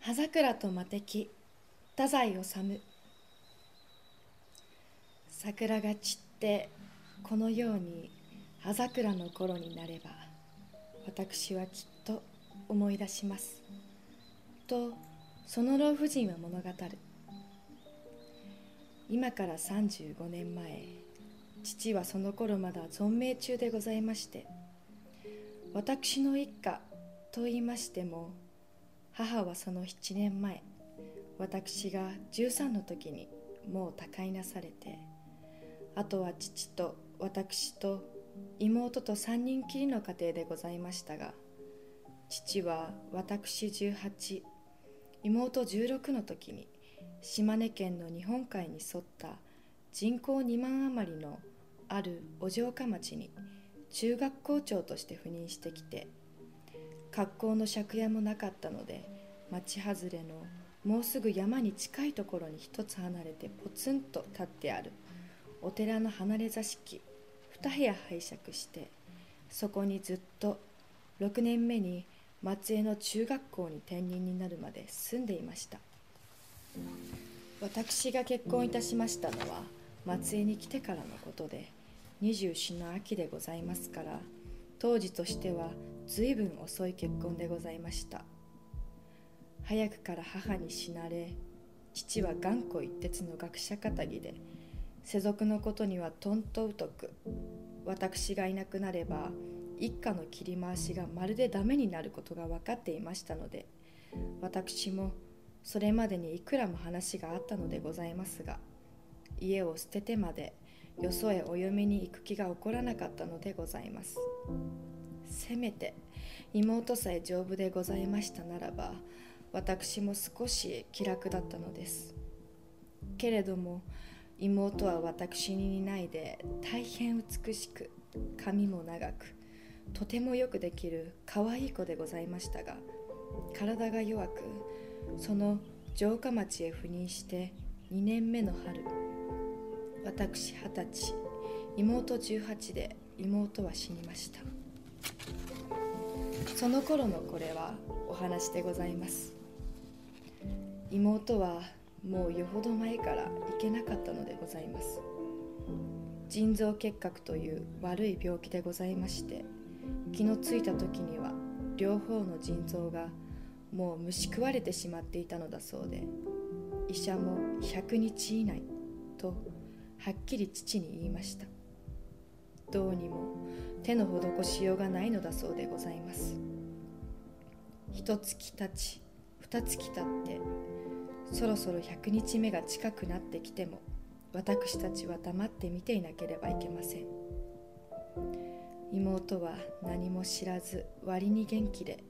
葉桜と魔敵太宰治。桜が散ってこのように葉桜の頃になれば私はきっと思い出します。とその老婦人は物語る。今から35年前父はその頃まだ存命中でございまして私の一家と言いましても母はその7年前私が13の時にもう他界なされてあとは父と私と妹と3人きりの家庭でございましたが父は私18妹16の時に島根県の日本海に沿った人口2万余りのあるお城下町に中学校長として赴任してきて格好の借家もなかったので町外れのもうすぐ山に近いところに一つ離れてポツンと立ってある。お寺の離れ座敷。2部屋拝借してそこにずっと6年目に松江の中学校に転任になるまで住んでいました。私が結婚いたしましたのは松江に来てからのことで二十四の秋でございますから当時としては随分遅い結婚でございました。早くから母に死なれ父は頑固一徹の学者かたぎで世俗のことにはとんと疎く私がいなくなれば一家の切り回しがまるでダメになることが分かっていましたので私もそれまでにいくらも話があったのでございますが家を捨ててまでよそへお嫁に行く気が起こらなかったのでございます。せめて妹さえ丈夫でございましたならば私も少し気楽だったのです。けれども妹は私に似ないで大変美しく髪も長くとてもよくできる可愛い子でございましたが体が弱くその城下町へ赴任して2年目の春私二十歳妹18で妹は死にました。その頃のこれはお話でございます。妹はもうよほど前から行けなかったのでございます。腎臓結核という悪い病気でございまして気のついた時には両方の腎臓がもう虫食われてしまっていたのだそうで医者も100日以内とはっきり父に言いました。どうにも手の施しようがないのだそうでございます。一月経ち二月経ってそろそろ100日目が近くなってきても私たちは黙って見ていなければいけません。妹は何も知らず割に元気で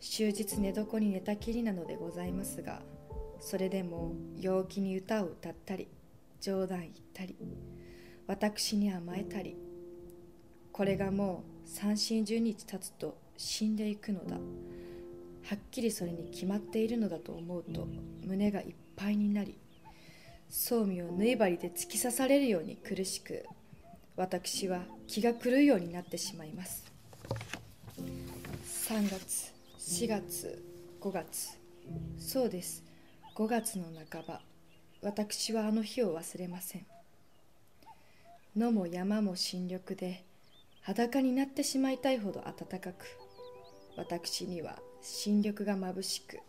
終日寝床に寝たきりなのでございますがそれでも陽気に歌を歌ったり冗談言ったり私に甘えたりこれがもう三心十日経つと死んでいくのだ。はっきりそれに決まっているのだと思うと胸がいっぱいになり装備を縫い針で突き刺されるように苦しく私は気が狂うようになってしまいます。3月4月5月。そうです。5月の半ば私はあの日を忘れません。野も山も新緑で裸になってしまいたいほど暖かく私には新緑がまぶしく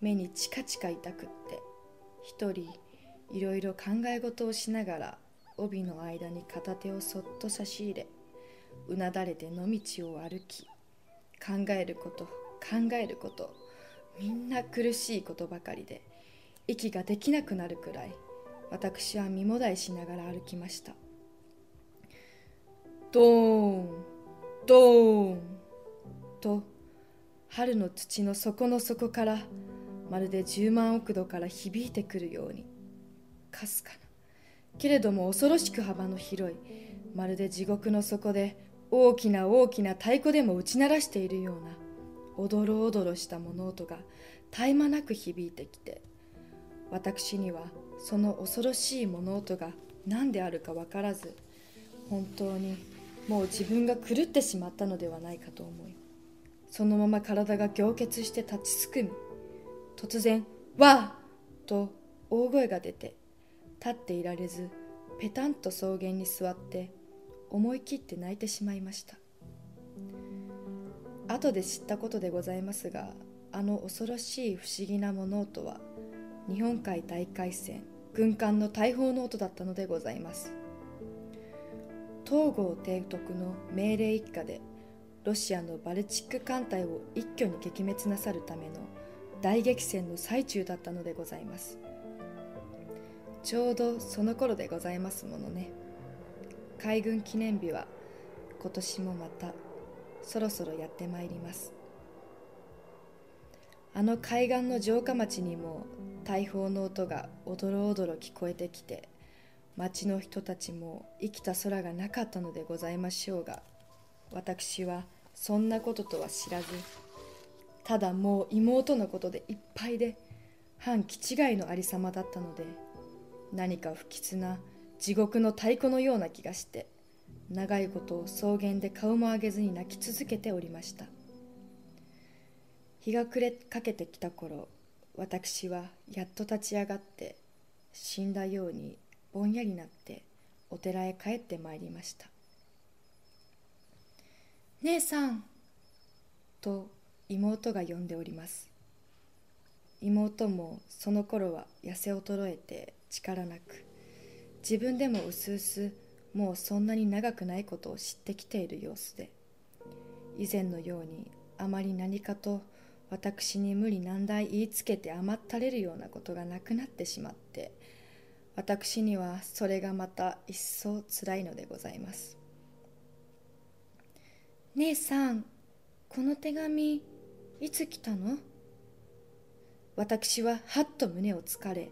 目にチカチカ痛くって一人いろいろ考え事をしながら帯の間に片手をそっと差し入れうなだれて野道を歩き考えること考えることみんな苦しいことばかりで息ができなくなるくらい私は身もだえしながら歩きました。ドーンドーンと春の土の底の底からまるで十万億度から響いてくるようにかすかな。けれども恐ろしく幅の広いまるで地獄の底で大きな大きな太鼓でも打ち鳴らしているようなおどろおどろした物音が絶え間なく響いてきて私にはその恐ろしい物音が何であるか分からず本当にもう自分が狂ってしまったのではないかと思いそのまま体が凝結して立ちすくみ突然「わあ!」と大声が出て立っていられずペタンと草原に座って思い切って泣いてしまいました後で知ったことでございますがあの恐ろしい不思議な物音は日本海大海戦軍艦の大砲の音だったのでございます東郷提督の命令一家でロシアのバルチック艦隊を一挙に撃滅なさるための大激戦の最中だったのでございます。ちょうどその頃でございますものね。海軍記念日は今年もまたそろそろやってまいります。あの海岸の城下町にも大砲の音がおどろおどろ聞こえてきて町の人たちも生きた空がなかったのでございましょうが私はそんなこととは知らずただもう妹のことでいっぱいで反気違いのありさまだったので何か不吉な地獄の太鼓のような気がして長いことを草原で顔も上げずに泣き続けておりました。日が暮れかけてきた頃私はやっと立ち上がって死んだようにぼんやりなってお寺へ帰ってまいりました「姉さん」と妹が呼んでおります。妹もその頃は痩せ衰えて力なく自分でもうすうすもうそんなに長くないことを知ってきている様子で以前のようにあまり何かと私に無理難題言いつけて甘ったれるようなことがなくなってしまって私にはそれがまた一層つらいのでございます。姉さんこの手紙いつ来たの？私ははっと胸をつかれ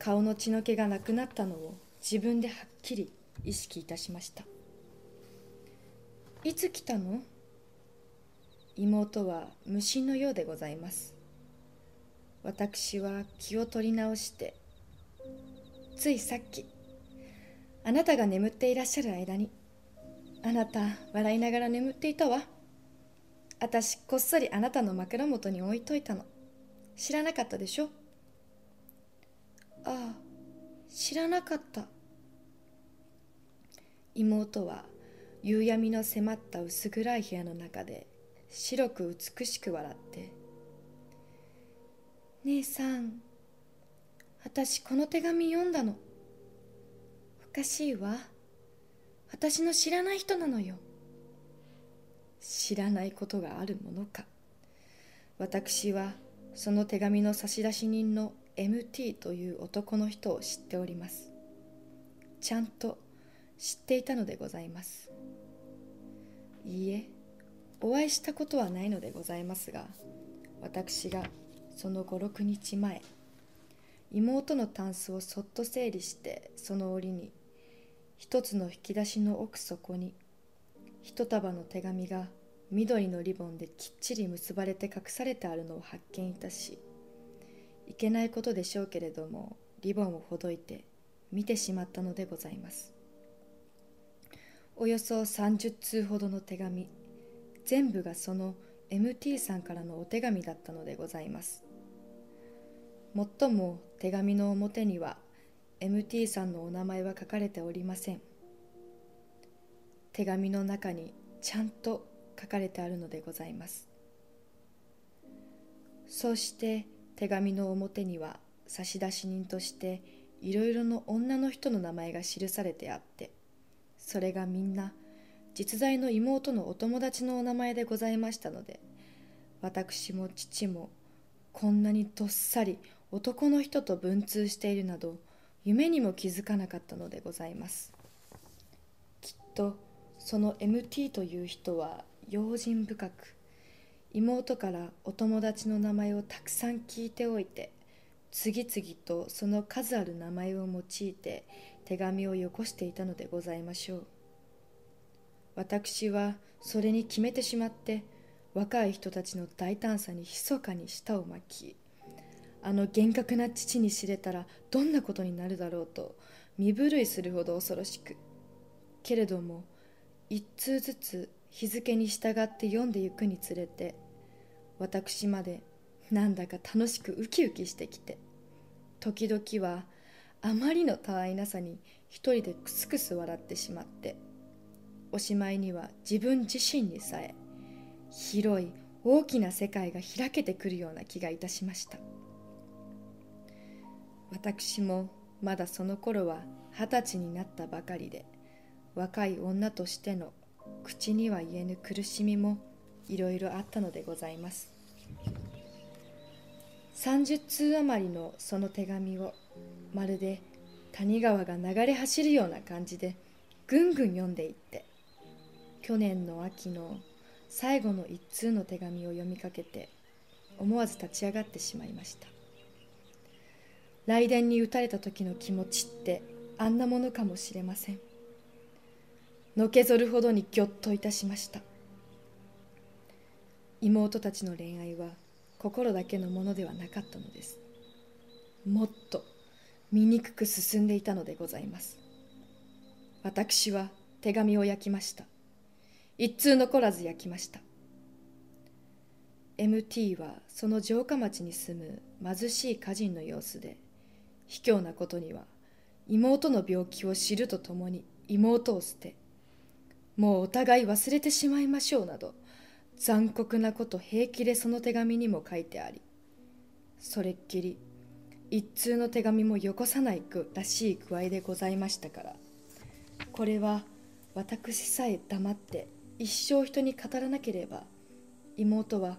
顔の血の気がなくなったのを自分ではっきり意識いたしました。いつ来たの？妹は無心のようでございます。私は気を取り直してついさっきあなたが眠っていらっしゃる間にあなた笑いながら眠っていたわ。私こっそりあなたの枕元に置いといたの。知らなかったでしょ？ああ知らなかった。妹は夕闇の迫った薄暗い部屋の中で白く美しく笑って「姉さん私この手紙読んだの。おかしいわ。私の知らない人なのよ。知らないことがあるものか。私はその手紙の差出人の MT という男の人を知っております。ちゃんと知っていたのでございます。いいえお会いしたことはないのでございますが私がその56日前妹のタンスをそっと整理してその折に一つの引き出しの奥底に一束の手紙が緑のリボンできっちり結ばれて隠されてあるのを発見いたしいけないことでしょうけれどもリボンをほどいて見てしまったのでございます。およそ30通ほどの手紙全部がその MT さんからのお手紙だったのでございます。もっとも手紙の表には MT さんのお名前は書かれておりません。手紙の中にちゃんと書かれてあるのでございます。そして手紙の表には差出人としていろいろの女の人の名前が記されてあってそれがみんな実在の妹のお友達のお名前でございましたので私も父もこんなにどっさり男の人と文通しているなど夢にも気づかなかったのでございます。きっとその MT という人は用心深く妹からお友達の名前をたくさん聞いておいて次々とその数ある名前を用いて手紙をよこしていたのでございましょう。私はそれに決めてしまって若い人たちの大胆さに密かに舌を巻きあの厳格な父に知れたらどんなことになるだろうと身震いするほど恐ろしく。けれども一通ずつ日付に従って読んでゆくにつれて私までなんだか楽しくウキウキしてきて時々はあまりのたわいなさに一人でクスクス笑ってしまっておしまいには自分自身にさえ広い大きな世界が開けてくるような気がいたしました。私もまだその頃は二十歳になったばかりで若い女としての口には言えぬ苦しみもいろいろあったのでございます。30通余りのその手紙をまるで谷川が流れ走るような感じでぐんぐん読んでいって去年の秋の最後の一通の手紙を読みかけて思わず立ち上がってしまいました。雷電に打たれた時の気持ちってあんなものかもしれません。のけぞるほどにぎょっといたしました。妹たちの恋愛は心だけのものではなかったのです。もっと醜く進んでいたのでございます。私は手紙を焼きました。一通残らず焼きました。MT はその城下町に住む貧しい家人の様子で卑怯なことには妹の病気を知るとともに妹を捨てもうお互い忘れてしまいましょうなど残酷なこと平気でその手紙にも書いてありそれっきり一通の手紙もよこさないくらしい具合でございましたからこれは私さえ黙って一生人に語らなければ妹は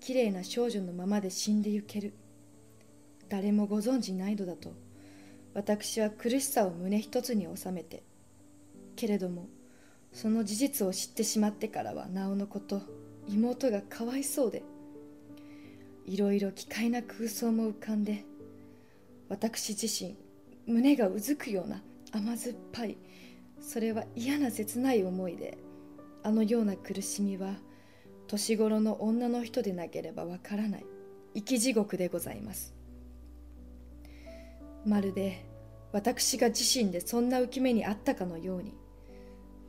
きれいな少女のままで死んでゆける。誰もご存じないのだと。私は苦しさを胸一つに収めて。けれどもその事実を知ってしまってからはなおのこと妹がかわいそうでいろいろ奇怪な空想も浮かんで私自身胸がうずくような甘酸っぱいそれは嫌な切ない思いであのような苦しみは年頃の女の人でなければわからない生き地獄でございます。まるで私が自身でそんな浮き目にあったかのように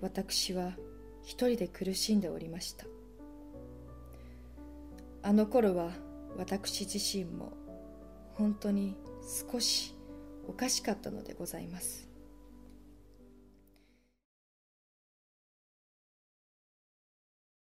私は一人で苦しんでおりました。あの頃は私自身も本当に少しおかしかったのでございます。